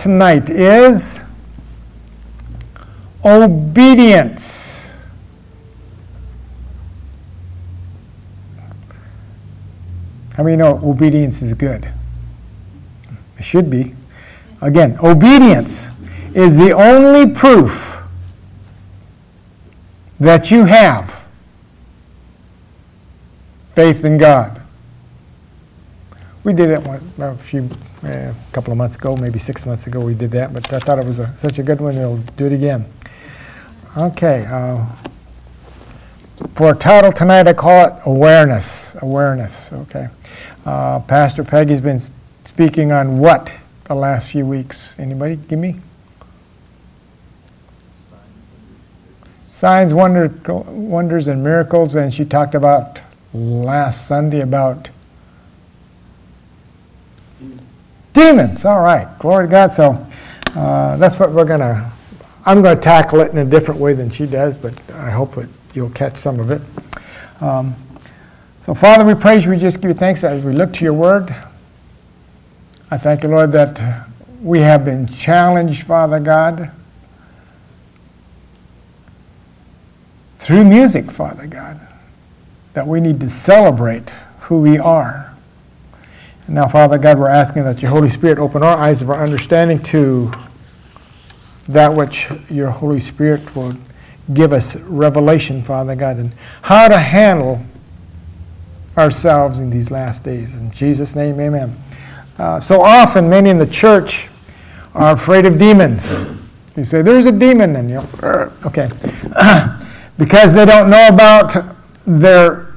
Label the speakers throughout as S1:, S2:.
S1: tonight is obedience. How many know obedience is good? It should be. Again, obedience is the only proof that you have faith in God. We did it one, a few, a couple of months ago, maybe six months ago. We did that, but I thought it was a, such a good one. We'll do it again. Okay. Uh, for a title tonight, I call it awareness. Awareness. Okay. Uh, Pastor Peggy's been speaking on what the last few weeks. Anybody? Give me. Signs, wonder, wonders, and miracles, and she talked about last Sunday about demons. All right, glory to God. So uh, that's what we're gonna. I'm going to tackle it in a different way than she does, but I hope that you'll catch some of it. Um, so, Father, we praise you. We just give you thanks as we look to your word. I thank you, Lord, that we have been challenged, Father God, through music, Father God, that we need to celebrate who we are. Now, Father God, we're asking that your Holy Spirit open our eyes of our understanding to that which your Holy Spirit will give us revelation, Father God, and how to handle ourselves in these last days. In Jesus' name, amen. Uh, so often, many in the church are afraid of demons. You say, There's a demon, and you okay. because they don't know about their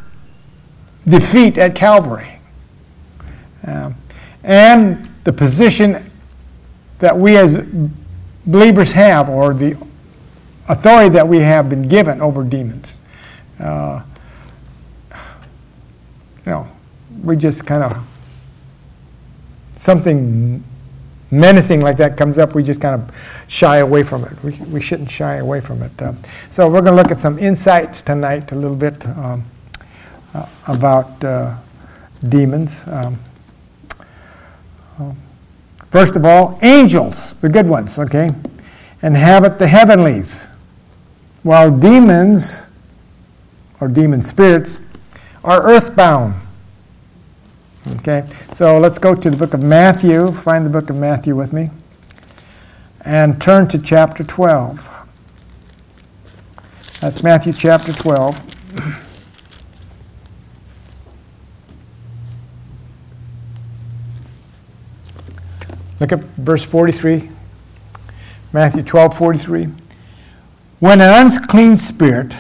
S1: defeat at Calvary. And the position that we as believers have, or the authority that we have been given over demons. Uh, you know, we just kind of, something menacing like that comes up, we just kind of shy away from it. We, we shouldn't shy away from it. Uh, so we're going to look at some insights tonight, a little bit um, uh, about uh, demons. Um, first of all, angels, the good ones, okay, inhabit the heavenlies, while demons, or demon spirits, are earthbound. Okay, so let's go to the book of Matthew. Find the book of Matthew with me. And turn to chapter 12. That's Matthew chapter 12. Look at verse 43. Matthew 12 43. When an unclean spirit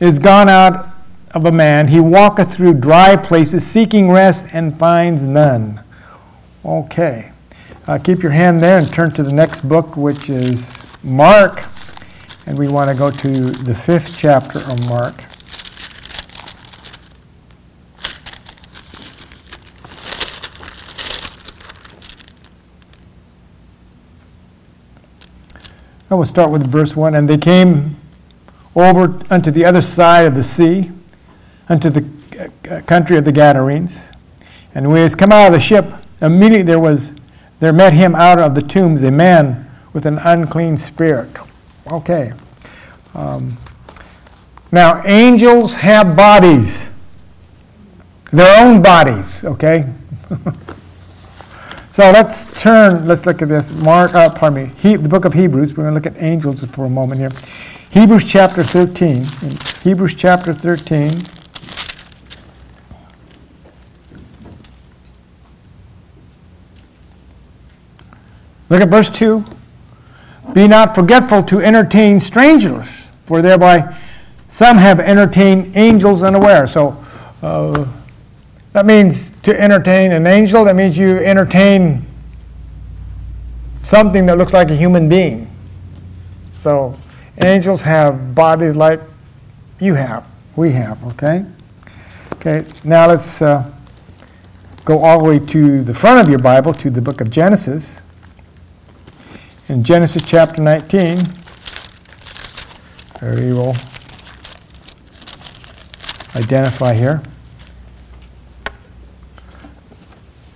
S1: is gone out of a man, he walketh through dry places seeking rest and finds none. Okay. Uh, keep your hand there and turn to the next book, which is Mark. And we want to go to the fifth chapter of Mark. I will start with verse 1. And they came over unto the other side of the sea, unto the uh, country of the Gadarenes. And when he was come out of the ship, immediately there was there met him out of the tombs a man with an unclean spirit. Okay. Um, now, angels have bodies, their own bodies, okay? so let's turn, let's look at this. Mark, uh, pardon me, he, the book of Hebrews. We're going to look at angels for a moment here. Hebrews chapter 13. Hebrews chapter 13. Look at verse 2. Be not forgetful to entertain strangers, for thereby some have entertained angels unaware. So uh, that means to entertain an angel, that means you entertain something that looks like a human being. So angels have bodies like you have, we have, okay? Okay, now let's uh, go all the way to the front of your Bible, to the book of Genesis. In Genesis chapter 19, we will identify here.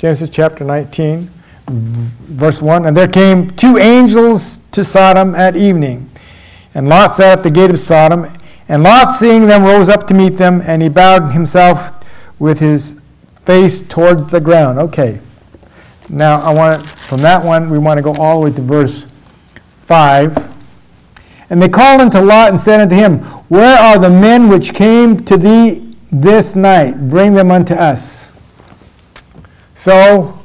S1: Genesis chapter 19, verse 1 And there came two angels to Sodom at evening. And Lot sat at the gate of Sodom. And Lot, seeing them, rose up to meet them, and he bowed himself with his face towards the ground. Okay. Now, I want from that one, we want to go all the way to verse 5. And they called unto Lot and said unto him, Where are the men which came to thee this night? Bring them unto us. So,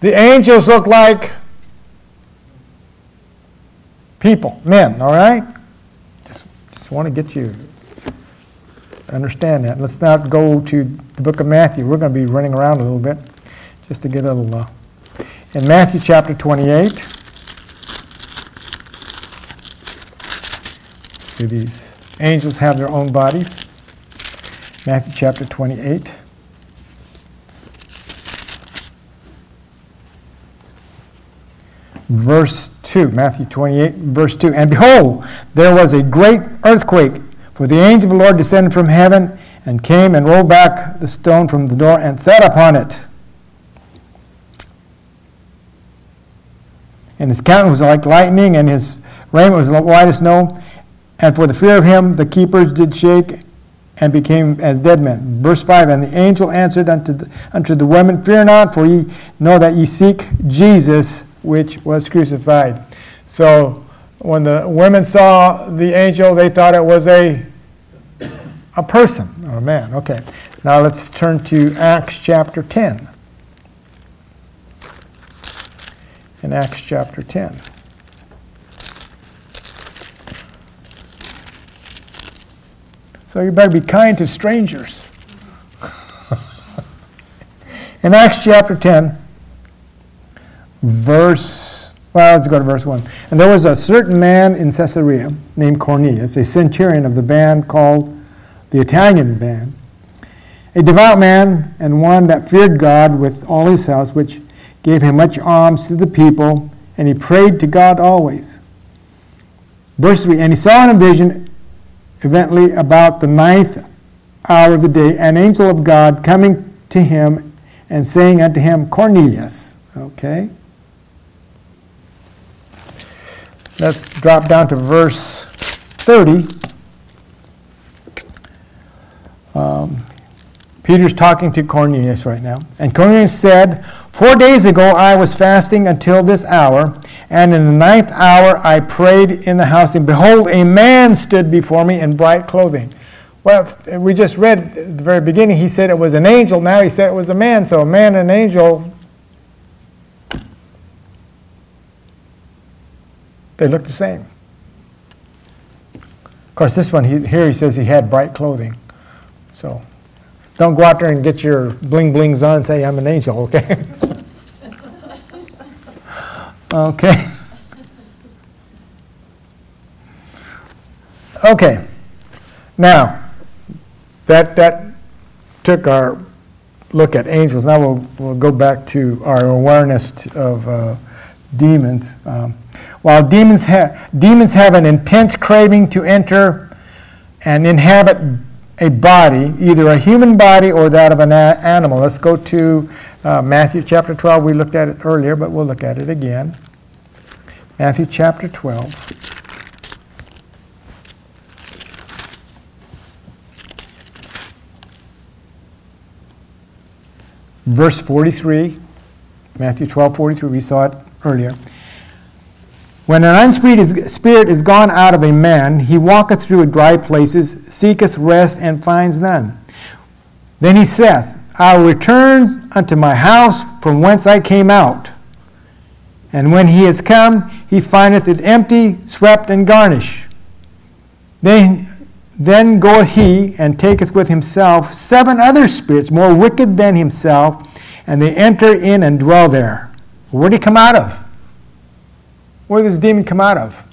S1: the angels look like people, men, all right? Just, just want to get you to understand that. Let's not go to the book of Matthew. We're going to be running around a little bit just to get a little. Uh, in Matthew chapter 28, do these angels have their own bodies? Matthew chapter 28. Verse 2. Matthew 28, verse 2. And behold, there was a great earthquake, for the angel of the Lord descended from heaven and came and rolled back the stone from the door and sat upon it. And his countenance was like lightning, and his raiment was white as snow. And for the fear of him, the keepers did shake and became as dead men. Verse 5 And the angel answered unto the, unto the women, Fear not, for ye know that ye seek Jesus which was crucified. So when the women saw the angel, they thought it was a, a person or a man. Okay. Now let's turn to Acts chapter 10. In Acts chapter 10. So you better be kind to strangers. In Acts chapter 10, verse, well, let's go to verse 1. And there was a certain man in Caesarea named Cornelius, a centurion of the band called the Italian band, a devout man and one that feared God with all his house, which gave him much alms to the people, and he prayed to God always. Verse 3 And he saw in a vision, evidently about the ninth hour of the day, an angel of God coming to him and saying unto him, Cornelius. Okay? Let's drop down to verse 30. Um, Peter's talking to Cornelius right now. And Cornelius said, Four days ago I was fasting until this hour, and in the ninth hour I prayed in the house, and behold, a man stood before me in bright clothing. Well, we just read at the very beginning, he said it was an angel. Now he said it was a man. So a man and an angel They look the same. Of course, this one he, here he says he had bright clothing. So don't go out there and get your bling blings on and say, I'm an angel, okay? okay. Okay. Now, that, that took our look at angels. Now we'll, we'll go back to our awareness of uh, demons. Um, while demons, ha- demons have an intense craving to enter and inhabit a body, either a human body or that of an a- animal. Let's go to uh, Matthew chapter 12. We looked at it earlier, but we'll look at it again. Matthew chapter 12. Verse 43, Matthew 12, 43, we saw it earlier. When an unspirit spirit is gone out of a man, he walketh through dry places, seeketh rest, and finds none. Then he saith, I will return unto my house from whence I came out. And when he is come, he findeth it empty, swept, and garnished. Then, then goeth he and taketh with himself seven other spirits more wicked than himself, and they enter in and dwell there. Where did he come out of? Where did this demon come out of?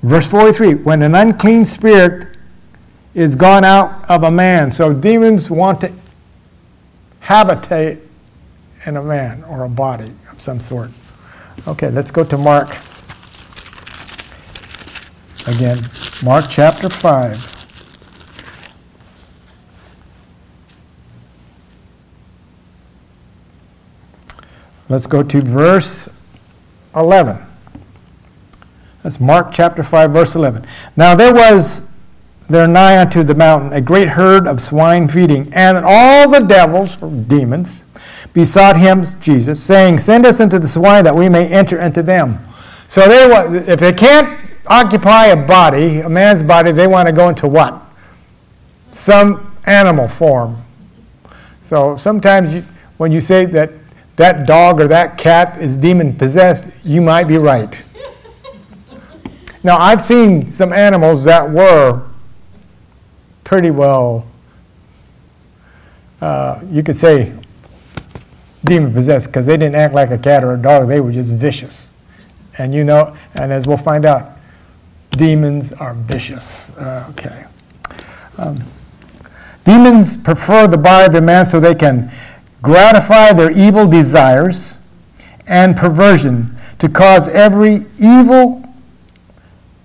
S1: Verse 43 When an unclean spirit is gone out of a man. So demons want to habitate in a man or a body of some sort. Okay, let's go to Mark. Again, Mark chapter 5. Let's go to verse 11. That's Mark chapter 5, verse 11. Now there was there nigh unto the mountain a great herd of swine feeding, and all the devils, or demons, besought him, Jesus, saying, Send us into the swine that we may enter into them. So they, if they can't occupy a body, a man's body, they want to go into what? Some animal form. So sometimes you, when you say that that dog or that cat is demon possessed, you might be right. now, I've seen some animals that were pretty well, uh, you could say, demon possessed because they didn't act like a cat or a dog, they were just vicious. And you know, and as we'll find out, demons are vicious. Uh, okay. Um, demons prefer the body of man so they can gratify their evil desires and perversion to cause every evil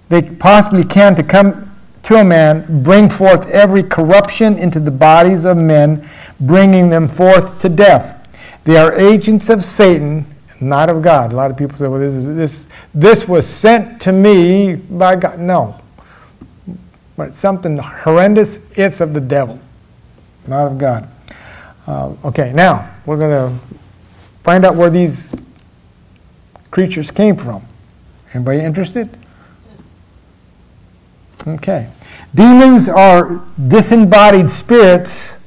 S1: they possibly can to come to a man, bring forth every corruption into the bodies of men, bringing them forth to death. They are agents of Satan, not of God. A lot of people say, well, this, is, this, this was sent to me by God. No. But something horrendous, it's of the devil, not of God. Uh, okay, now we're going to find out where these creatures came from. Anybody interested? Okay. Demons are disembodied spirits,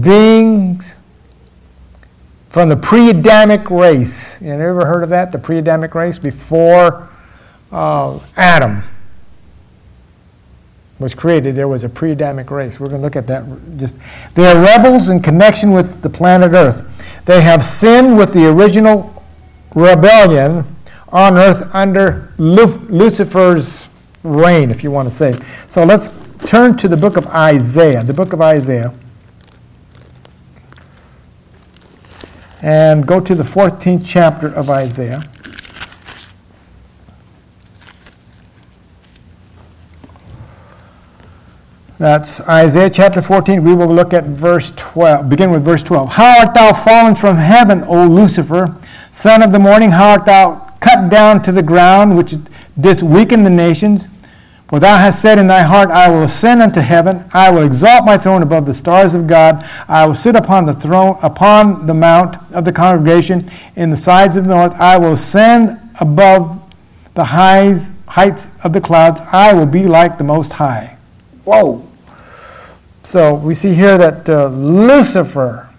S1: beings from the pre Adamic race. You ever heard of that? The pre Adamic race? Before uh, Adam was created, there was a pre Adamic race. We're going to look at that. Just They are rebels in connection with the planet Earth. They have sinned with the original rebellion on earth under Lucifer's reign, if you want to say. So let's turn to the book of Isaiah. The book of Isaiah. and go to the 14th chapter of Isaiah. That's Isaiah chapter 14. We will look at verse 12. Begin with verse 12. How art thou fallen from heaven, O Lucifer, son of the morning? How art thou cut down to the ground, which didst weaken the nations? For thou hast said in thy heart, I will ascend unto heaven, I will exalt my throne above the stars of God, I will sit upon the throne upon the mount of the congregation in the sides of the north, I will ascend above the highs, heights of the clouds, I will be like the most high. Whoa. So we see here that uh, Lucifer,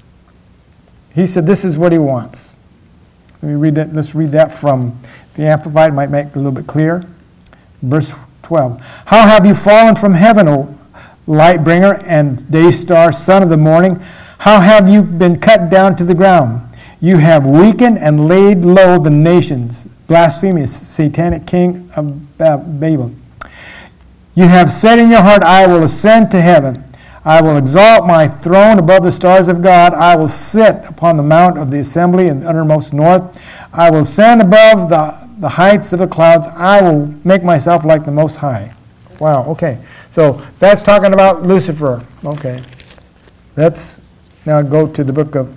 S1: he said this is what he wants. Let me read that. Let's read that from the Amplified, might make it a little bit clearer. Verse 12. How have you fallen from heaven, O light bringer and day star, son of the morning? How have you been cut down to the ground? You have weakened and laid low the nations, blasphemous, satanic king of Babel. You have said in your heart, I will ascend to heaven. I will exalt my throne above the stars of God. I will sit upon the mount of the assembly in the uttermost north. I will stand above the the heights of the clouds, I will make myself like the Most High. Wow, okay. So that's talking about Lucifer. Okay. Let's now go to the book of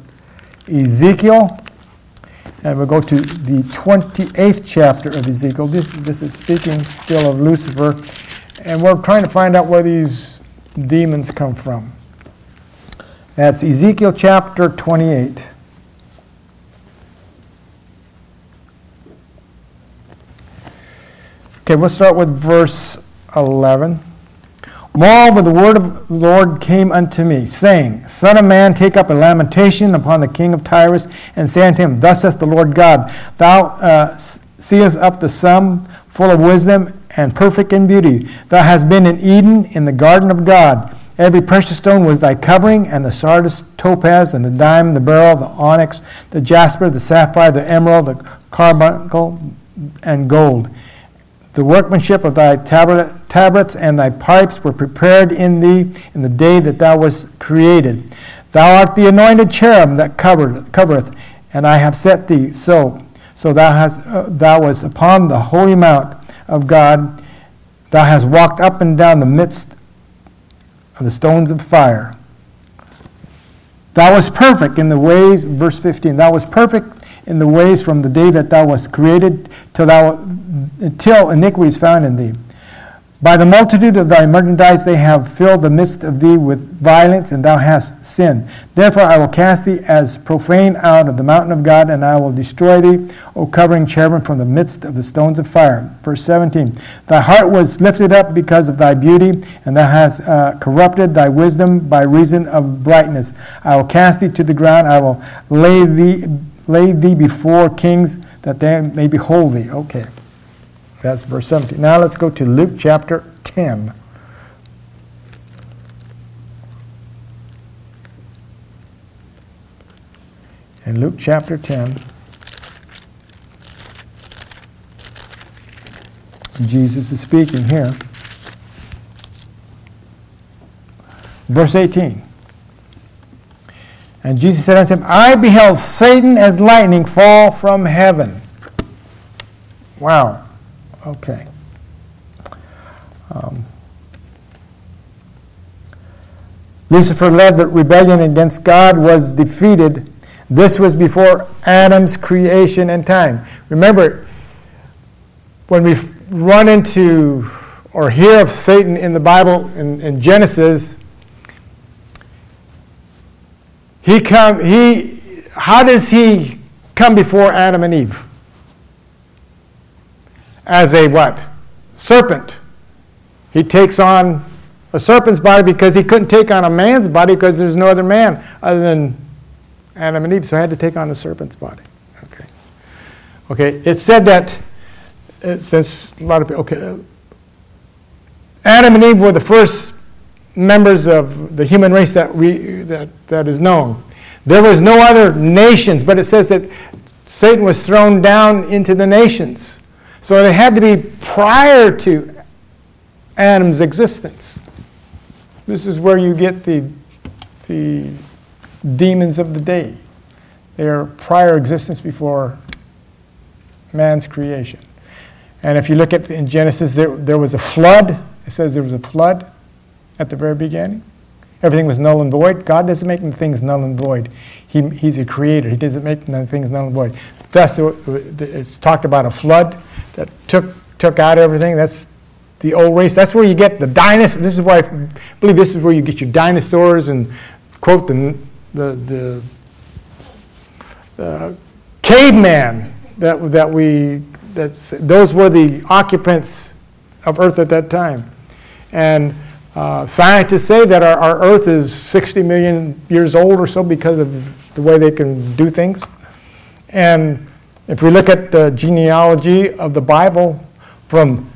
S1: Ezekiel. And we'll go to the 28th chapter of Ezekiel. This, this is speaking still of Lucifer. And we're trying to find out where these demons come from. That's Ezekiel chapter 28. Okay, we'll start with verse 11. Moreover, the word of the Lord came unto me, saying, Son of man, take up a lamentation upon the king of Tyrus, and say unto him, Thus saith the Lord God, Thou uh, seest up the sum full of wisdom and perfect in beauty. Thou hast been in Eden, in the garden of God. Every precious stone was thy covering, and the sardius, topaz, and the diamond, the beryl, the onyx, the jasper, the sapphire, the emerald, the carbuncle, and gold. The workmanship of thy tablet, tabrets and thy pipes were prepared in thee in the day that thou wast created. Thou art the anointed cherub that covered, covereth, and I have set thee so. So thou, hast, uh, thou wast upon the holy mount of God. Thou hast walked up and down the midst of the stones of fire. Thou wast perfect in the ways, verse 15, thou wast perfect in the ways from the day that thou wast created till thou until iniquity is found in thee. By the multitude of thy merchandise they have filled the midst of thee with violence, and thou hast sinned. Therefore I will cast thee as profane out of the mountain of God, and I will destroy thee, O covering cherubim, from the midst of the stones of fire. Verse 17 Thy heart was lifted up because of thy beauty, and thou hast uh, corrupted thy wisdom by reason of brightness. I will cast thee to the ground, I will lay thee, lay thee before kings, that they may behold thee. Okay. That's verse 17. Now let's go to Luke chapter 10. In Luke chapter 10, Jesus is speaking here. Verse 18. And Jesus said unto him, I beheld Satan as lightning fall from heaven. Wow. Okay. Um, Lucifer led the rebellion against God, was defeated. This was before Adam's creation and time. Remember, when we run into or hear of Satan in the Bible, in, in Genesis, he come, he, how does he come before Adam and Eve? As a what? Serpent. He takes on a serpent's body because he couldn't take on a man's body because there's no other man other than Adam and Eve, so he had to take on a serpent's body. Okay. Okay, it said that, it says a lot of people, okay, uh, Adam and Eve were the first members of the human race that, we, that, that is known. There was no other nations, but it says that Satan was thrown down into the nations. So it had to be prior to Adam's existence. This is where you get the, the demons of the day. They are prior existence before man's creation. And if you look at in Genesis, there, there was a flood. It says there was a flood at the very beginning. Everything was null and void. God doesn't make things null and void. He, he's a creator. He doesn't make things null and void. Thus, it's talked about a flood that took, took out everything. That's the old race. That's where you get the dinosaurs. This is why I believe this is where you get your dinosaurs and quote the, the, the uh, caveman that, that we, that's, those were the occupants of Earth at that time. And uh, scientists say that our, our Earth is 60 million years old or so because of the way they can do things. And if we look at the genealogy of the Bible, from,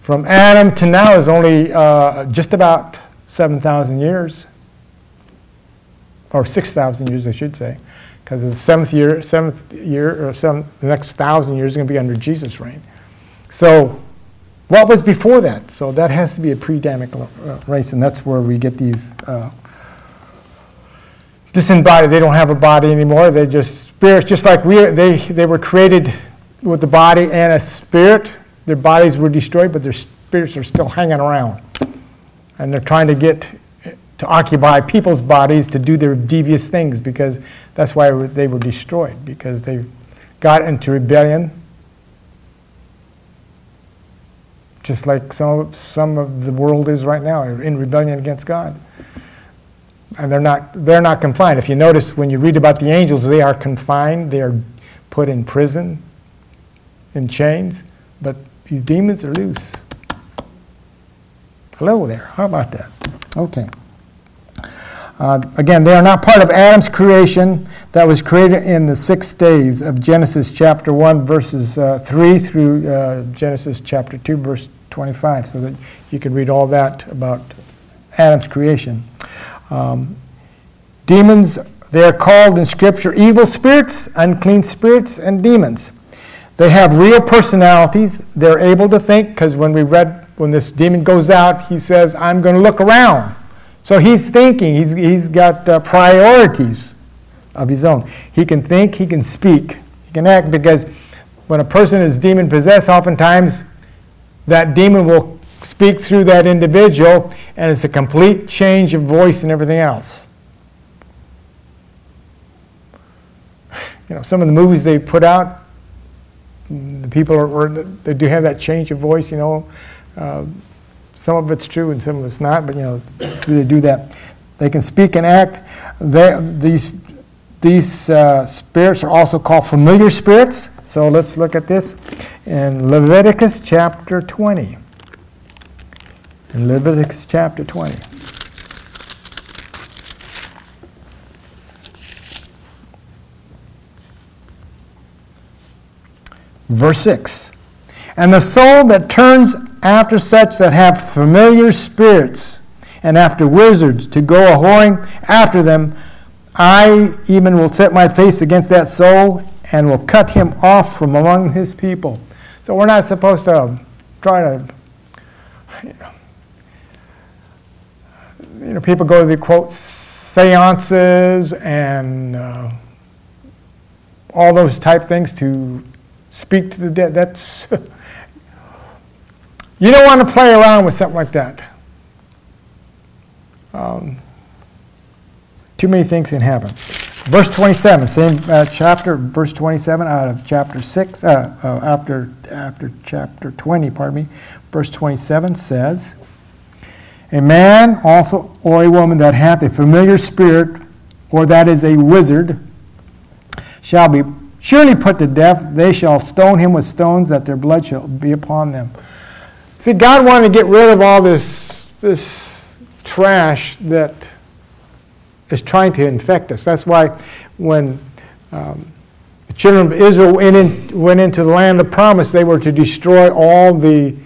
S1: from Adam to now is only uh, just about 7,000 years, or 6,000 years, I should say, because the seventh year, seventh year, or the next thousand years is going to be under Jesus' reign. So, what was before that? So that has to be a pre-Adamic uh, race, and that's where we get these uh, disembodied. They don't have a body anymore. They're just spirits, just like we, they, they were created with the body and a spirit. Their bodies were destroyed, but their spirits are still hanging around. And they're trying to get to occupy people's bodies to do their devious things because that's why they were destroyed, because they got into rebellion. Just like some, some of the world is right now, in rebellion against God and they're not, they're not confined. If you notice when you read about the angels, they are confined, they are put in prison, in chains, but these demons are loose. Hello there. How about that? Okay. Uh, again, they are not part of Adam's creation that was created in the six days of Genesis chapter 1, verses uh, 3 through uh, Genesis chapter 2, verse 25, so that you can read all that about Adam's creation. Um, demons, they are called in Scripture evil spirits, unclean spirits, and demons. They have real personalities. They're able to think, because when we read, when this demon goes out, he says, I'm going to look around. So he's thinking, he's, he's got uh, priorities of his own. He can think, he can speak, he can act, because when a person is demon possessed, oftentimes that demon will speak through that individual, and it's a complete change of voice and everything else. you know, some of the movies they put out, the people are, they do have that change of voice, you know. Uh, some of it's true and some of it's not, but you know, they do that. They can speak and act. They, these these uh, spirits are also called familiar spirits. So let's look at this in Leviticus chapter 20. In Leviticus chapter 20. Verse 6 And the soul that turns after such that have familiar spirits and after wizards to go a whoring after them, I even will set my face against that soul and will cut him off from among his people. So we're not supposed to try to, you know, people go to the quote seances and uh, all those type things to speak to the dead. That's you don't want to play around with something like that. Um, too many things can happen. Verse 27, same uh, chapter, verse 27 out of chapter 6, uh, uh, after, after chapter 20, pardon me. Verse 27 says, A man also, or a woman that hath a familiar spirit, or that is a wizard, shall be surely put to death. They shall stone him with stones, that their blood shall be upon them. See, God wanted to get rid of all this, this trash that is trying to infect us. That's why when um, the children of Israel went, in, went into the land of promise, they were to destroy all the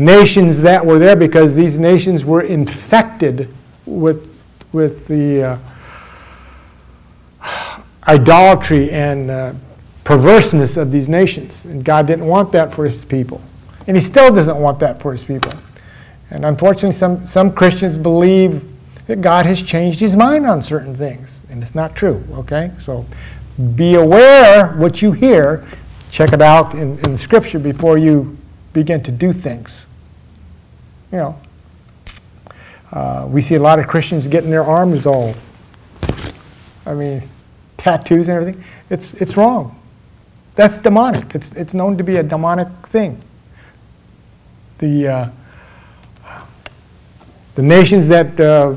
S1: nations that were there because these nations were infected with, with the uh, idolatry and uh, perverseness of these nations. And God didn't want that for his people. And he still doesn't want that for his people. And unfortunately, some, some Christians believe that God has changed his mind on certain things. And it's not true, okay? So be aware what you hear. Check it out in, in scripture before you begin to do things. You know, uh, we see a lot of Christians getting their arms all, I mean, tattoos and everything. It's, it's wrong. That's demonic. It's, it's known to be a demonic thing. The, uh, the nations that uh,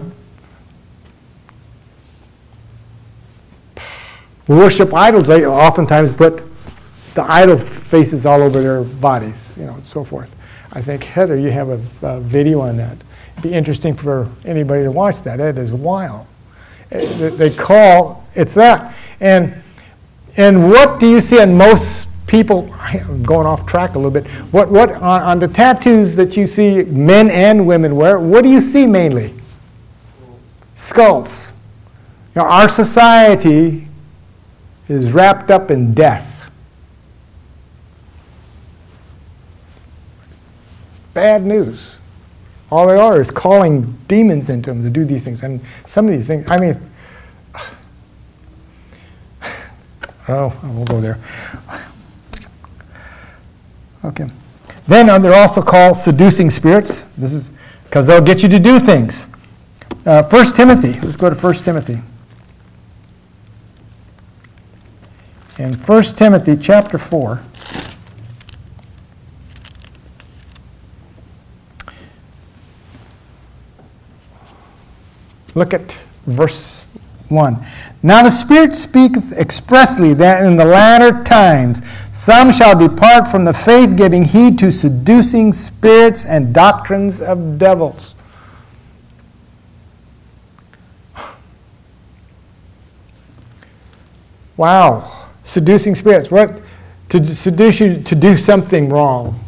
S1: worship idols, they oftentimes put the idol faces all over their bodies, you know, and so forth. I think, Heather, you have a, a video on that. It'd be interesting for anybody to watch that. It is wild. Eh, it, they call, it's that. And, and what do you see in most people, I'm going off track a little bit, what, what on, on the tattoos that you see men and women wear, what do you see mainly? Skulls. You know, our society is wrapped up in death. Bad news. All they are is calling demons into them to do these things. And some of these things, I mean, oh, won't go there. Okay. Then uh, they're also called seducing spirits. This is because they'll get you to do things. Uh, 1 Timothy. Let's go to 1 Timothy. in 1 Timothy chapter 4. Look at verse 1. Now the Spirit speaketh expressly that in the latter times some shall depart from the faith, giving heed to seducing spirits and doctrines of devils. Wow seducing spirits. What? To seduce you to do something wrong.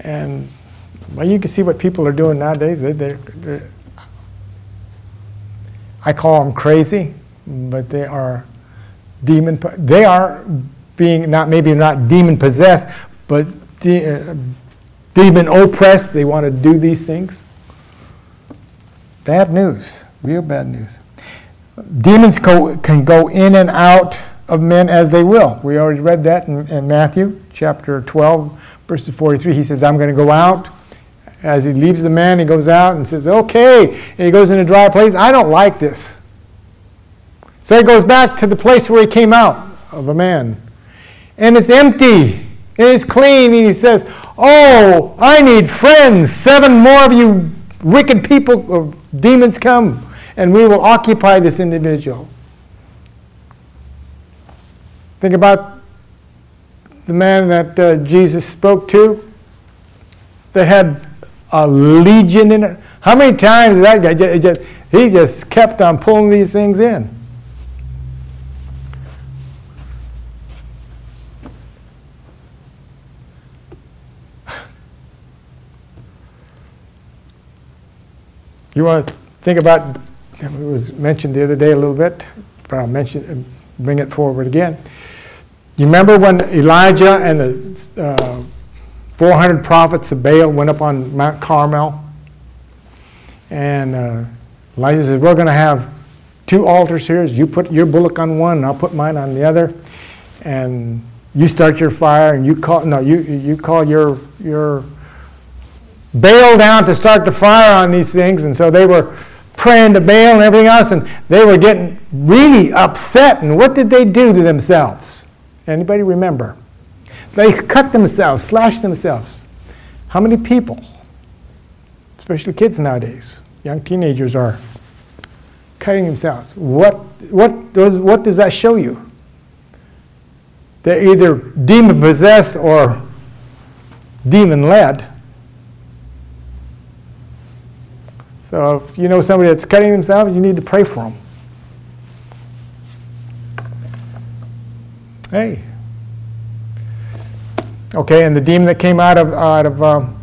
S1: And well, you can see what people are doing nowadays. They, they're, they're, I call them crazy, but they are demon. They are being not maybe not demon possessed, but de, uh, demon oppressed. They want to do these things. Bad news, real bad news. Demons co- can go in and out of men as they will. We already read that in, in Matthew chapter 12, verses 43. He says, I'm going to go out. As he leaves the man, he goes out and says, Okay. And he goes in a dry place. I don't like this. So he goes back to the place where he came out of a man. And it's empty. And it's clean. And he says, Oh, I need friends. Seven more of you wicked people, or demons come, and we will occupy this individual. Think about the man that uh, Jesus spoke to that had a legion in it. How many times that guy just, just, he just kept on pulling these things in? You want to think about, it was mentioned the other day a little bit, but I'll mention, bring it forward again. You remember when Elijah and the uh, 400 prophets of Baal went up on Mount Carmel? And uh, Elijah says, We're going to have two altars here. You put your bullock on one, and I'll put mine on the other. And you start your fire, and you call, no, you, you call your, your Baal down to start the fire on these things, and so they were praying to Baal and everything else, and they were getting really upset. And what did they do to themselves? Anybody remember? They cut themselves, slash themselves. How many people, especially kids nowadays, young teenagers, are cutting themselves? What, what, does, what does that show you? They're either demon possessed or demon led. So if you know somebody that's cutting themselves, you need to pray for them. Hey. Okay, and the demon that came out of out of um,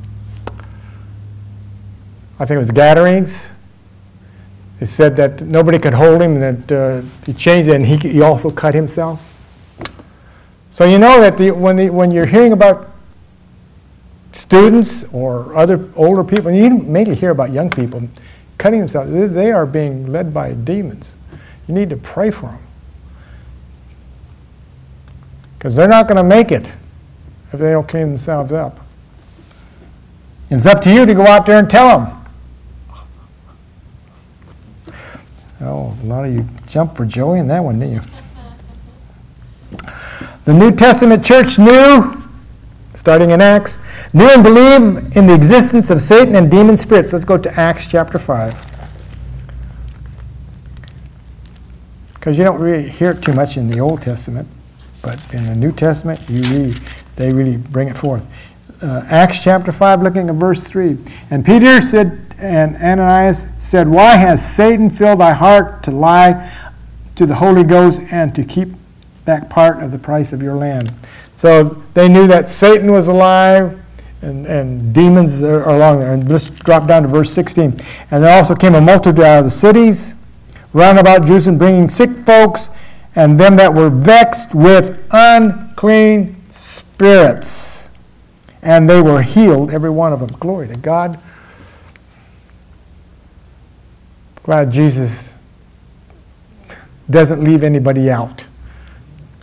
S1: I think it was Gadarenes. It said that nobody could hold him, and that uh, he changed it, and he, he also cut himself. So you know that the, when, the, when you're hearing about students or other older people, and you mainly hear about young people cutting themselves, they are being led by demons. You need to pray for them. Because they're not going to make it if they don't clean themselves up. And it's up to you to go out there and tell them. Oh, a lot of you jumped for joy in that one, didn't you? The New Testament church knew starting in Acts, knew and believed in the existence of Satan and demon spirits. Let's go to Acts chapter 5. Because you don't really hear it too much in the Old Testament, but in the New Testament, you read, they really bring it forth. Uh, Acts chapter 5, looking at verse 3. And Peter said, and Ananias said, Why has Satan filled thy heart to lie to the Holy Ghost and to keep back part of the price of your land? So they knew that Satan was alive and, and demons are along there. And let's drop down to verse 16. And there also came a multitude out of the cities round about Jerusalem, bringing sick folks and them that were vexed with unclean spirits. And they were healed, every one of them. Glory to God. Glad Jesus doesn't leave anybody out.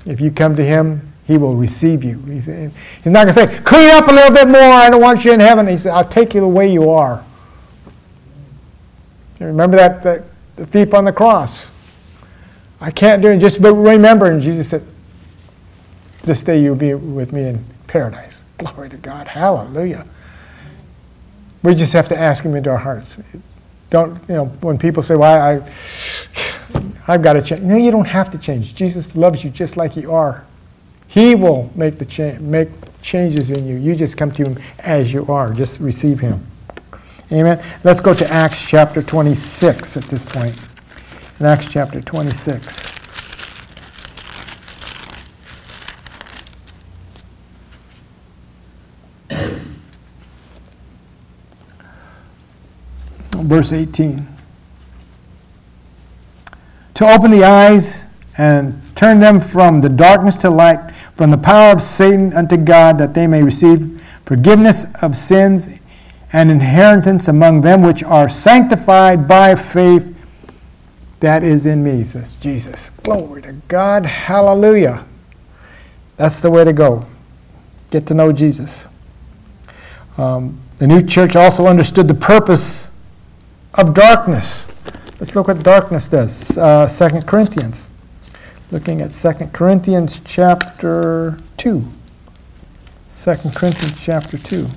S1: If you come to him, he will receive you. He's, not going to say, clean up a little bit more. I don't want you in heaven. He said, I'll take you the way you are. You remember that, that the thief on the cross? I can't do it. Just remember. And Jesus said, this day you'll be with me in paradise. Glory to God. Hallelujah. We just have to ask him into our hearts. Don't, you know, when people say, well, I, I've got to change. No, you don't have to change. Jesus loves you just like you are. He will make the cha- make changes in you. You just come to him as you are. Just receive him. Amen. Let's go to Acts chapter 26 at this point. In Acts chapter 26. Verse 18. To open the eyes and turn them from the darkness to light from the power of Satan unto God, that they may receive forgiveness of sins and inheritance among them which are sanctified by faith that is in me, says Jesus. Glory to God. Hallelujah. That's the way to go. Get to know Jesus. Um, the new church also understood the purpose of darkness. Let's look what darkness does. Uh, 2 Corinthians looking at 2 Corinthians chapter 2. 2 Corinthians chapter 2.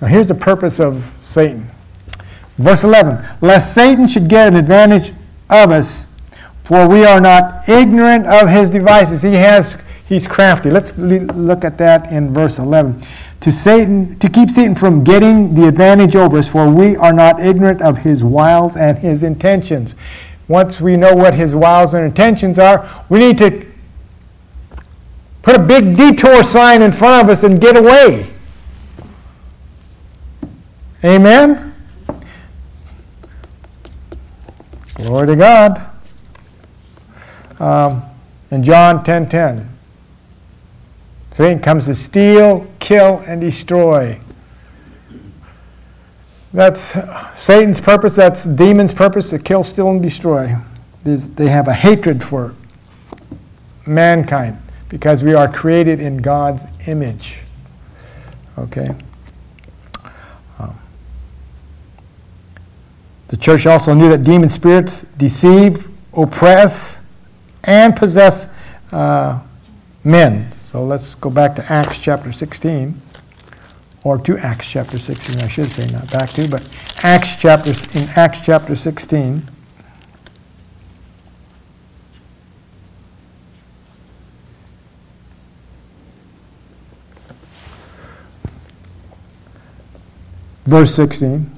S1: Now, here's the purpose of Satan. Verse 11 Lest Satan should get an advantage of us, for we are not ignorant of his devices. He has, he's crafty. Let's look at that in verse 11. To Satan, to keep Satan from getting the advantage over us, for we are not ignorant of his wiles and his intentions. Once we know what his wiles and intentions are, we need to put a big detour sign in front of us and get away. Amen? Glory to God. Um, in John 10:10, 10, 10, Satan comes to steal, kill, and destroy. That's Satan's purpose, that's demon's purpose to kill, steal, and destroy. They have a hatred for mankind because we are created in God's image. Okay? Um, the church also knew that demon spirits deceive, oppress, and possess uh, men. So let's go back to Acts chapter 16, or to Acts chapter 16, I should say, not back to, but Acts chapter, in Acts chapter 16. Verse 16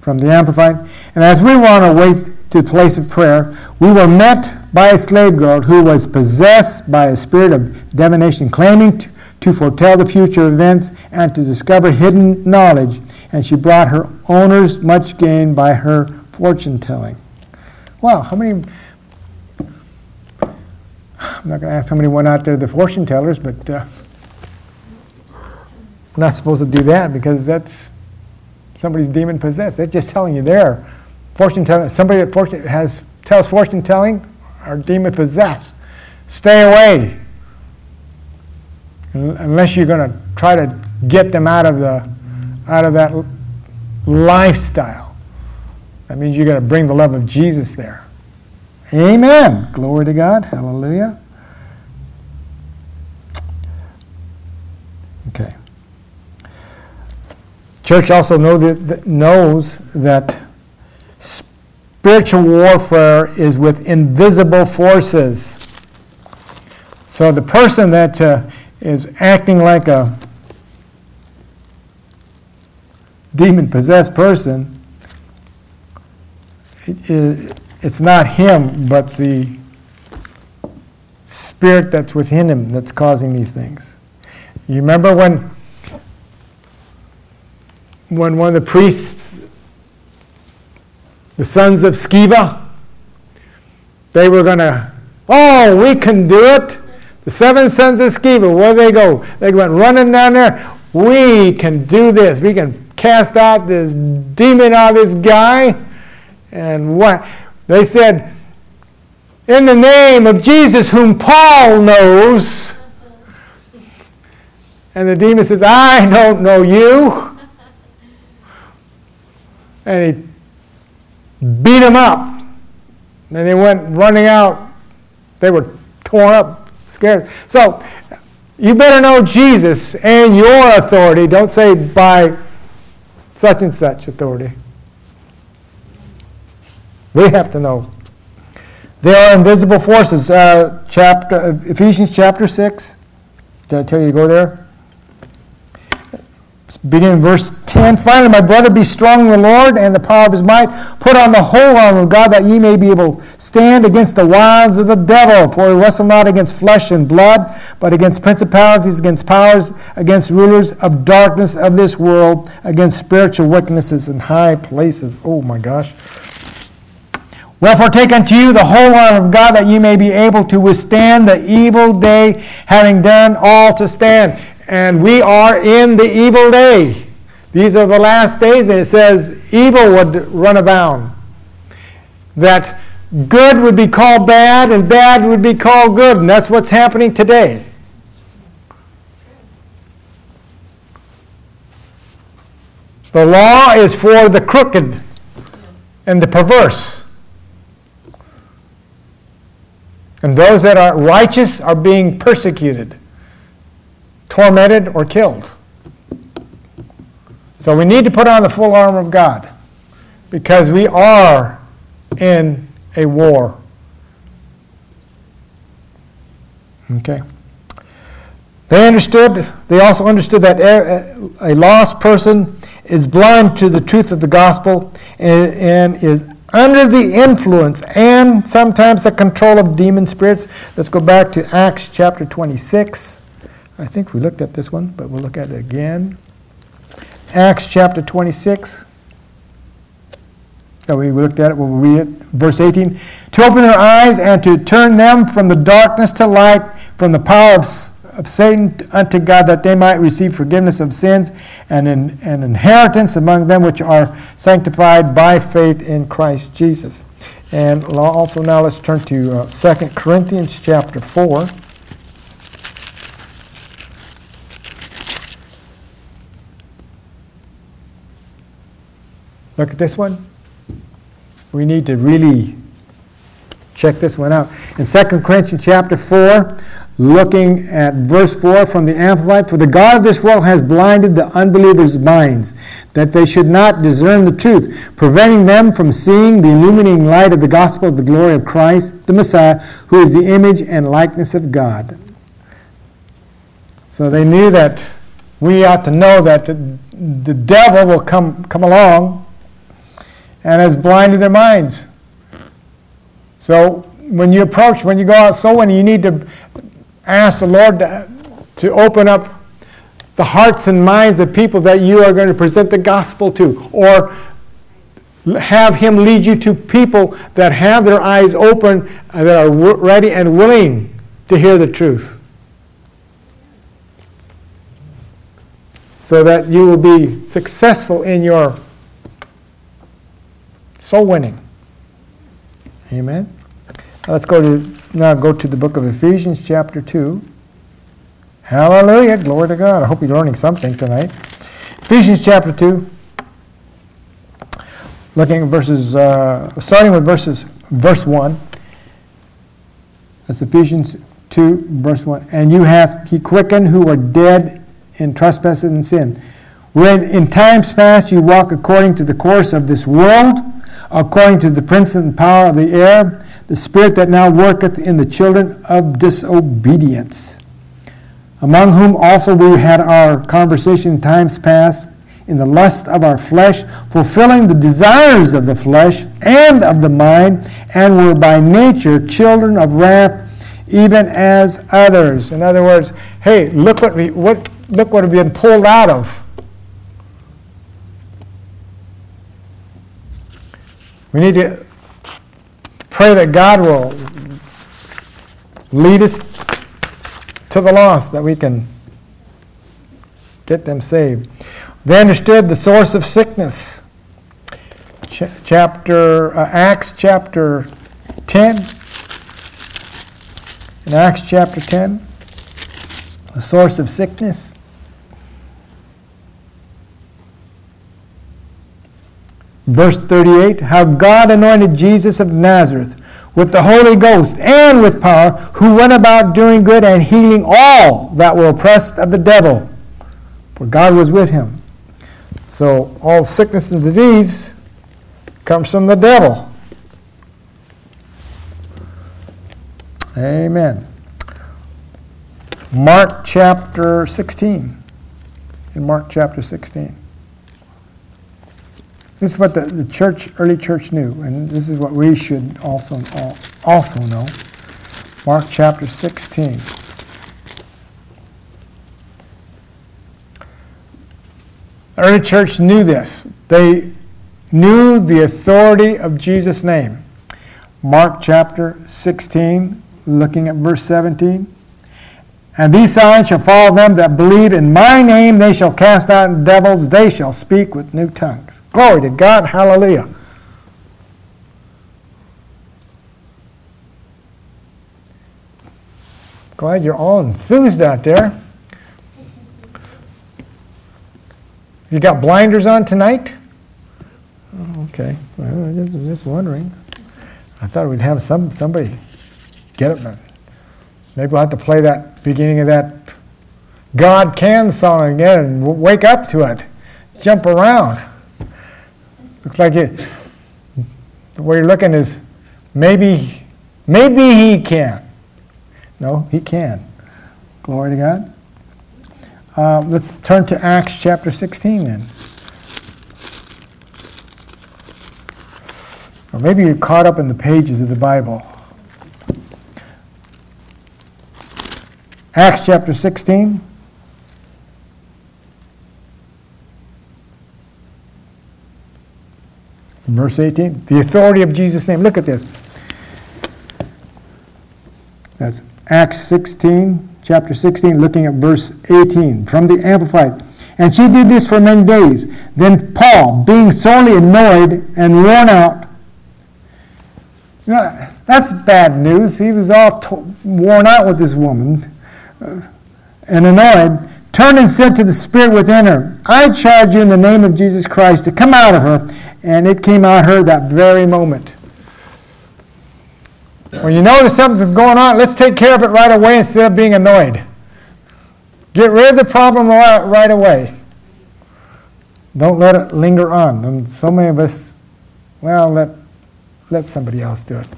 S1: from the Amplified. And as we were on our way to the place of prayer, we were met by a slave girl who was possessed by a spirit of divination, claiming to, to foretell the future events and to discover hidden knowledge. And she brought her owners much gain by her fortune telling. Wow, how many? I'm not going to ask how many went out there, the fortune tellers, but uh, I'm not supposed to do that because that's somebody's demon possessed. That's just telling you there. Fortune telling, somebody that fortune has tells fortune telling are demon possessed. Stay away. Unless you're going to try to get them out of the out of that lifestyle. That means you're going to bring the love of Jesus there. Amen. Glory to God. Hallelujah. Okay. Church also know that, knows that spiritual warfare is with invisible forces. So the person that uh, is acting like a demon possessed person, it, it, it's not him, but the spirit that's within him that's causing these things. You remember when when one of the priests, the sons of Sceva, they were going to, oh, we can do it. The seven sons of Sceva, where they go? They went running down there. We can do this. We can cast out this demon out of this guy. And what? They said, in the name of Jesus, whom Paul knows. And the demon says, I don't know you and he beat him up. And they went running out. They were torn up, scared. So you better know Jesus and your authority. Don't say by such and such authority. We have to know. There are invisible forces. Uh, chapter Ephesians chapter six. Did I tell you to go there? Beginning in verse 10 Finally, my brother, be strong in the Lord and the power of his might. Put on the whole armor of God that ye may be able to stand against the wiles of the devil. For we wrestle not against flesh and blood, but against principalities, against powers, against rulers of darkness of this world, against spiritual wickednesses in high places. Oh my gosh. Wherefore take unto you the whole armor of God that ye may be able to withstand the evil day, having done all to stand and we are in the evil day. These are the last days, and it says evil would run abound. That good would be called bad, and bad would be called good, and that's what's happening today. The law is for the crooked and the perverse. And those that are righteous are being persecuted, tormented, or killed. So we need to put on the full armor of God because we are in a war. Okay. They understood, they also understood that a lost person is blind to the truth of the gospel and, and is under the influence and sometimes the control of demon spirits. Let's go back to Acts chapter 26. I think we looked at this one, but we'll look at it again. Acts chapter 26. Oh, we looked at it, we'll read it. Verse 18. To open their eyes and to turn them from the darkness to light, from the power of of Satan unto God that they might receive forgiveness of sins and an, an inheritance among them which are sanctified by faith in Christ Jesus. And also now let's turn to uh, 2 Corinthians chapter 4. Look at this one. We need to really check this one out. In 2 Corinthians chapter 4, looking at verse 4 from the Amplified For the God of this world has blinded the unbelievers' minds, that they should not discern the truth, preventing them from seeing the illuminating light of the gospel of the glory of Christ, the Messiah, who is the image and likeness of God. So they knew that we ought to know that the devil will come, come along and has blinded their minds. So when you approach, when you go out soul winning, you need to ask the Lord to, to open up the hearts and minds of people that you are going to present the gospel to, or have Him lead you to people that have their eyes open, and that are ready and willing to hear the truth. So that you will be successful in your soul winning. Amen. Let's go to now go to the book of Ephesians chapter 2. Hallelujah. Glory to God. I hope you're learning something tonight. Ephesians chapter 2. Looking at verses, uh, starting with verses, verse 1. That's Ephesians 2, verse 1. And you hath he quickened who were dead in trespasses and sin. When in times past you walk according to the course of this world, according to the prince and power of the air, the spirit that now worketh in the children of disobedience, among whom also we had our conversation times past in the lust of our flesh, fulfilling the desires of the flesh and of the mind, and were by nature children of wrath, even as others. In other words, hey, look what we what look what we've been pulled out of. We need to pray that God will lead us to the lost, that we can get them saved. They understood the source of sickness. Ch- chapter uh, Acts chapter 10. In Acts chapter 10, the source of sickness. Verse 38 How God anointed Jesus of Nazareth with the Holy Ghost and with power, who went about doing good and healing all that were oppressed of the devil, for God was with him. So all sickness and disease comes from the devil. Amen. Mark chapter 16. In Mark chapter 16. This is what the, the church, early church knew, and this is what we should also, also know. Mark chapter 16. The early church knew this. They knew the authority of Jesus' name. Mark chapter 16, looking at verse 17. And these signs shall follow them that believe in my name. They shall cast out devils. They shall speak with new tongues. Glory to God. Hallelujah. Glad you're all enthused out there. You got blinders on tonight? Oh, okay, well, I just, just wondering. I thought we'd have some somebody get it. Maybe we'll have to play that beginning of that God can song again and wake up to it. Jump around. Looks like it. Way you're looking is maybe, maybe he can. No, he can. Glory to God. Uh, let's turn to Acts chapter 16 then. Or maybe you're caught up in the pages of the Bible. Acts chapter 16. Verse 18. The authority of Jesus' name. Look at this. That's Acts 16, chapter 16, looking at verse 18 from the Amplified. And she did this for many days. Then Paul, being sorely annoyed and worn out, you know, that's bad news. He was all worn out with this woman uh, and annoyed, turned and said to the spirit within her, I charge you in the name of Jesus Christ to come out of her. And it came out of her that very moment. When you know that something's going on, let's take care of it right away instead of being annoyed. Get rid of the problem right away. Don't let it linger on. And so many of us, well, let, let somebody else do it.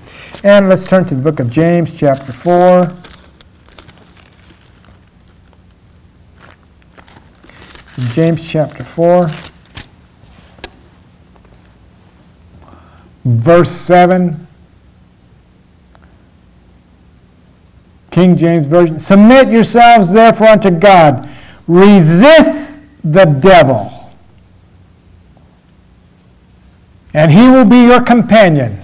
S1: And let's turn to the book of James, chapter 4. James chapter 4, verse 7. King James Version. Submit yourselves therefore unto God. Resist the devil, and he will be your companion.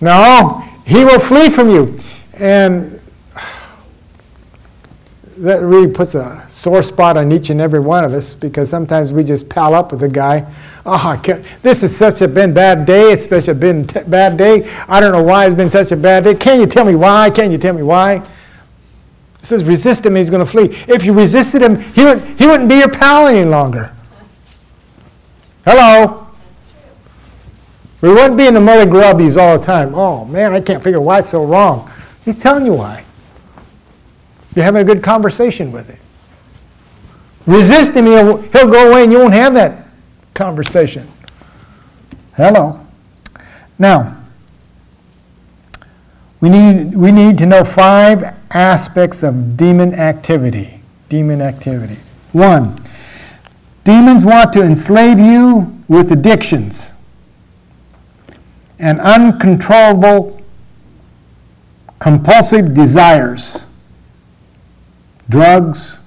S1: No, he will flee from you. And that really puts a sore spot on each and every one of us because sometimes we just pal up with a guy. Oh, this is such a been bad day. It's such a been t- bad day. I don't know why it's been such a bad day. Can you tell me why? Can you tell me why? It says resist him, he's going to flee. If you resisted him, he, would, he wouldn't be your pal any longer. Hello? We wouldn't be in the muddy grubbies all the time. Oh, man, I can't figure why it's so wrong. He's telling you why. You're having a good conversation with him. Resist him, he'll, he'll go away and you won't have that conversation. Hello. Now, we need, we need to know five aspects of demon activity. Demon activity. One, demons want to enslave you with addictions and uncontrollable compulsive desires, drugs,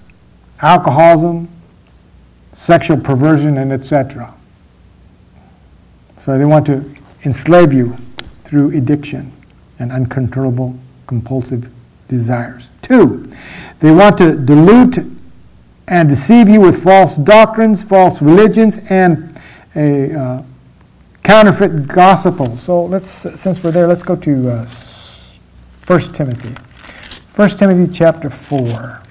S1: alcoholism, sexual perversion, and etc. So they want to enslave you through addiction and uncontrollable compulsive desires. Two, they want to dilute and deceive you with false doctrines, false religions, and a uh, counterfeit gospel. So let's, since we're there, let's go to uh, 1 Timothy. 1 Timothy chapter 4.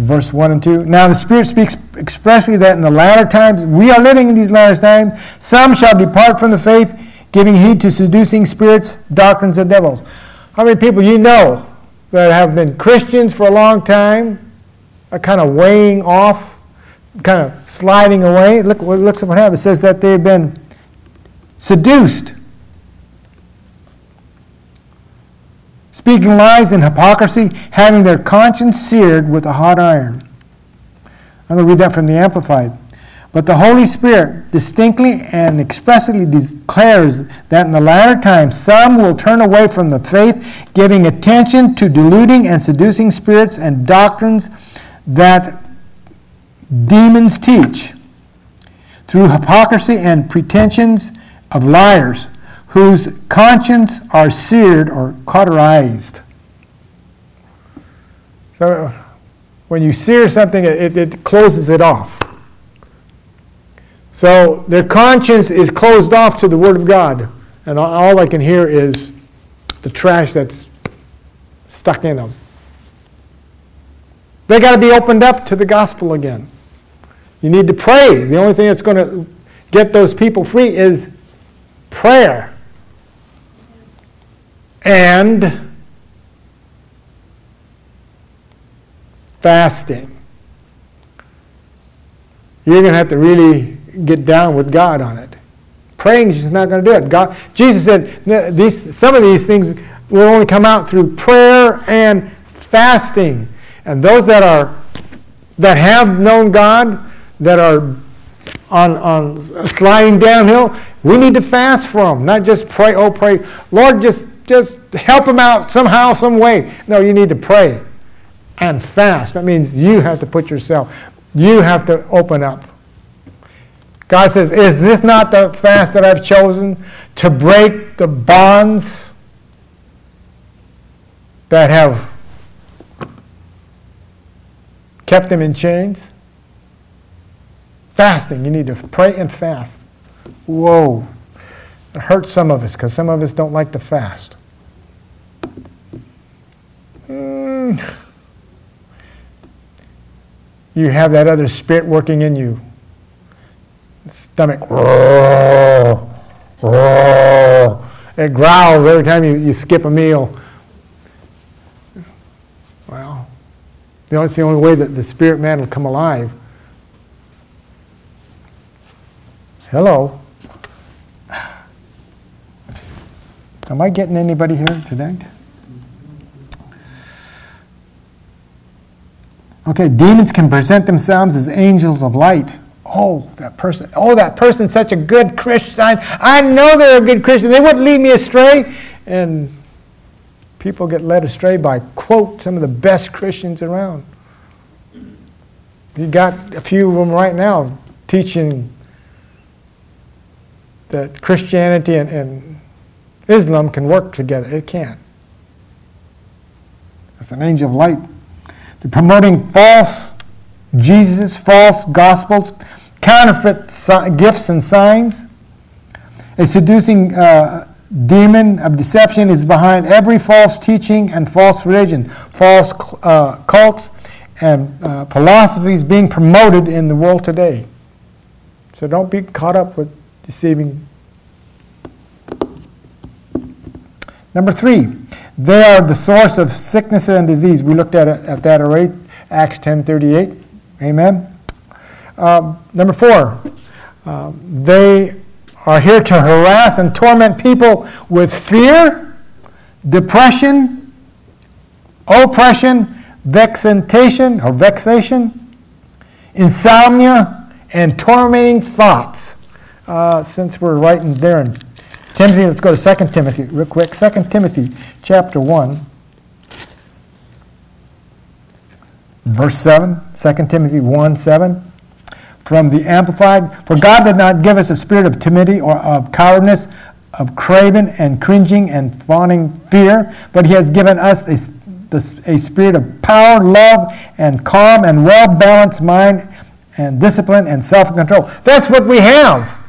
S1: Verse 1 and 2. Now the Spirit speaks expressly that in the latter times, we are living in these latter times, some shall depart from the faith, giving heed to seducing spirits, doctrines of devils. How many people you know that have been Christians for a long time are kind of weighing off, kind of sliding away? Look, what look what happens. It says that they've been seduced speaking lies and hypocrisy, having their conscience seared with a hot iron. I'm going to read that from the Amplified. But the Holy Spirit distinctly and expressly declares that in the latter times some will turn away from the faith, giving attention to deluding and seducing spirits and doctrines that demons teach, through hypocrisy and pretensions of liars whose conscience are seared or cauterized. So when you sear something, it, it closes it off. So their conscience is closed off to the Word of God, and all I can hear is the trash that's stuck in them. They got to be opened up to the gospel again. You need to pray. The only thing that's going to get those people free is prayer. And fasting. You're going to have to really get down with God on it. Praying is not going to do it. God, Jesus said these, some of these things will only come out through prayer and fasting. And those that are that have known God, that are on, on sliding downhill, we need to fast for them, not just pray, oh pray. Lord, just just help them out somehow, some way. No, you need to pray and fast. That means you have to put yourself, you have to open up. God says, Is this not the fast that I've chosen to break the bonds that have kept them in chains? Fasting, you need to pray and fast. Whoa. It hurts some of us because some of us don't like to fast. You have that other spirit working in you stomach. It growls every time you, you skip a meal. Well, only the only way that the spirit man will come alive. Hello. Am I getting anybody here tonight? Okay, demons can present themselves as angels of light. Oh, that person, oh, that person's such a good Christian. I know they're a good Christian. They wouldn't lead me astray. And people get led astray by, quote, some of the best Christians around. You got a few of them right now teaching that Christianity and, and Islam can work together. It can't. It's an angel of light. They're promoting false Jesus, false gospels, counterfeit gifts and signs. A seducing uh, demon of deception is behind every false teaching and false religion, false uh, cults, and uh, philosophies being promoted in the world today. So don't be caught up with deceiving. Number three, they are the source of sickness and disease. We looked at, it, at that already, Acts 10:38. Amen. Um, number four, um, they are here to harass and torment people with fear, depression, oppression, vexation or vexation, insomnia, and tormenting thoughts. Uh, since we're right in there in Timothy, let's go to 2 Timothy real quick. 2 Timothy chapter 1. Verse 7, 2 Timothy 1 7 from the Amplified. For God did not give us a spirit of timidity or of cowardice, of craven and cringing and fawning fear, but He has given us a, a spirit of power, love, and calm and well balanced mind and discipline and self control. That's what we have.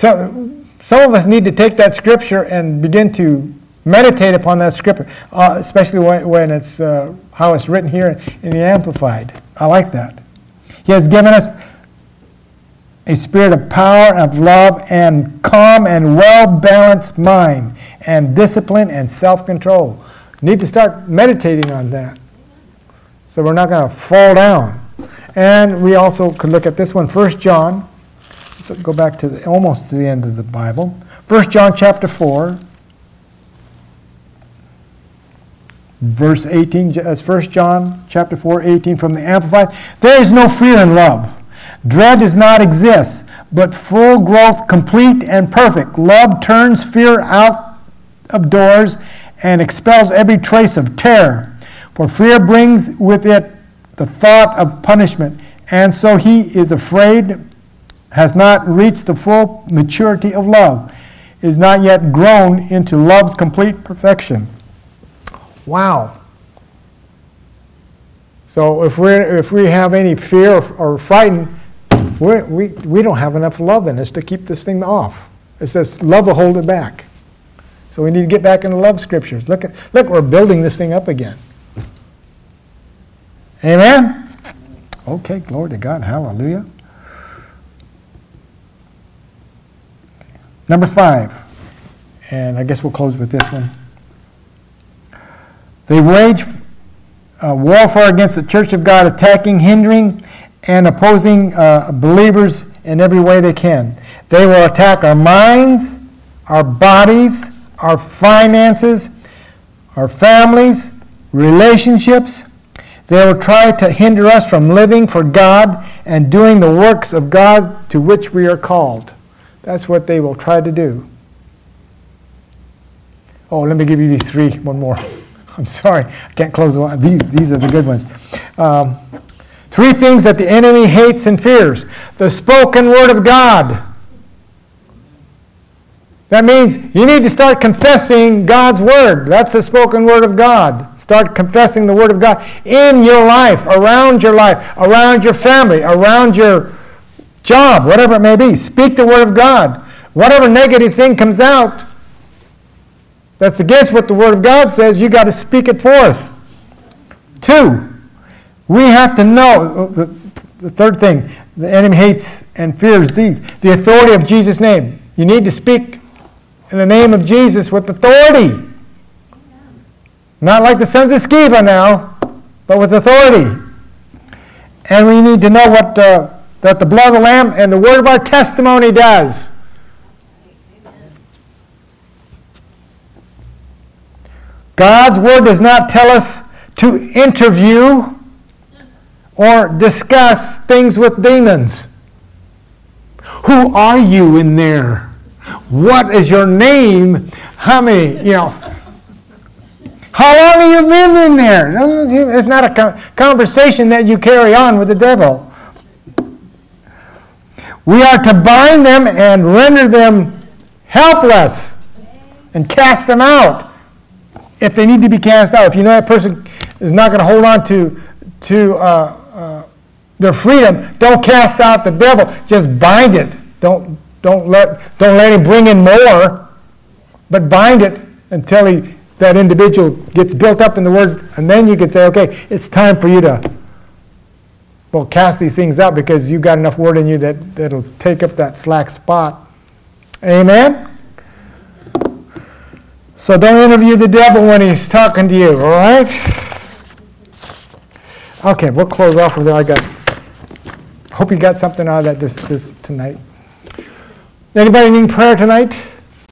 S1: So, some of us need to take that scripture and begin to meditate upon that scripture, uh, especially when, when it's uh, how it's written here in the Amplified. I like that. He has given us a spirit of power, of love, and calm and well balanced mind, and discipline and self control. Need to start meditating on that. So we're not going to fall down. And we also could look at this one, 1 John. Let's go back to the, almost to the end of the Bible. 1 John chapter 4. verse 18 uh, that's 1 john chapter 4 18 from the amplified there is no fear in love dread does not exist but full growth complete and perfect love turns fear out of doors and expels every trace of terror for fear brings with it the thought of punishment and so he is afraid has not reached the full maturity of love is not yet grown into love's complete perfection Wow. So if, we're, if we have any fear or, frightened, we we, we don't have enough love in us to keep this thing off. It says love will hold it back. So we need to get back into love scriptures. Look, at, look, we're building this thing up again. Amen? Okay, glory to God. Hallelujah. Number five, and I guess we'll close with this one. They wage uh, warfare against the church of God, attacking, hindering, and opposing uh, believers in every way they can. They will attack our minds, our bodies, our finances, our families, relationships. They will try to hinder us from living for God and doing the works of God to which we are called. That's what they will try to do. Oh, let me give you these three. One more. I'm sorry, I can't close the. These, these are the good ones. Um, three things that the enemy hates and fears the spoken word of God. That means you need to start confessing God's word. That's the spoken word of God. Start confessing the word of God in your life, around your life, around your family, around your job, whatever it may be. Speak the word of God. Whatever negative thing comes out that's against what the word of God says, you got to speak it forth. Two, we have to know the, the third thing the enemy hates and fears these the authority of Jesus' name. You need to speak in the name of Jesus with authority. Not like the sons of Sceva now, but with authority. And we need to know what uh, that the blood of the Lamb and the word of our testimony does. God's word does not tell us to interview or discuss things with demons. Who are you in there? What is your name? How many, you know, how long have you been in there? It's not a conversation that you carry on with the devil. We are to bind them and render them helpless and cast them out if they need to be cast out. If you know that person is not going to hold on to, to uh, uh, their freedom, don't cast out the devil. Just bind it. Don't don't let, don't let him bring in more, but bind it until he, that individual gets built up in the Word. And then you can say, okay, it's time for you to, well, cast these things out because you've got enough Word in you that, that'll take up that slack spot. Amen? So don't interview the devil when he's talking to you, all right? Okay, we'll close off with that. I got, hope you got something out of that this, this tonight. Anybody need prayer tonight?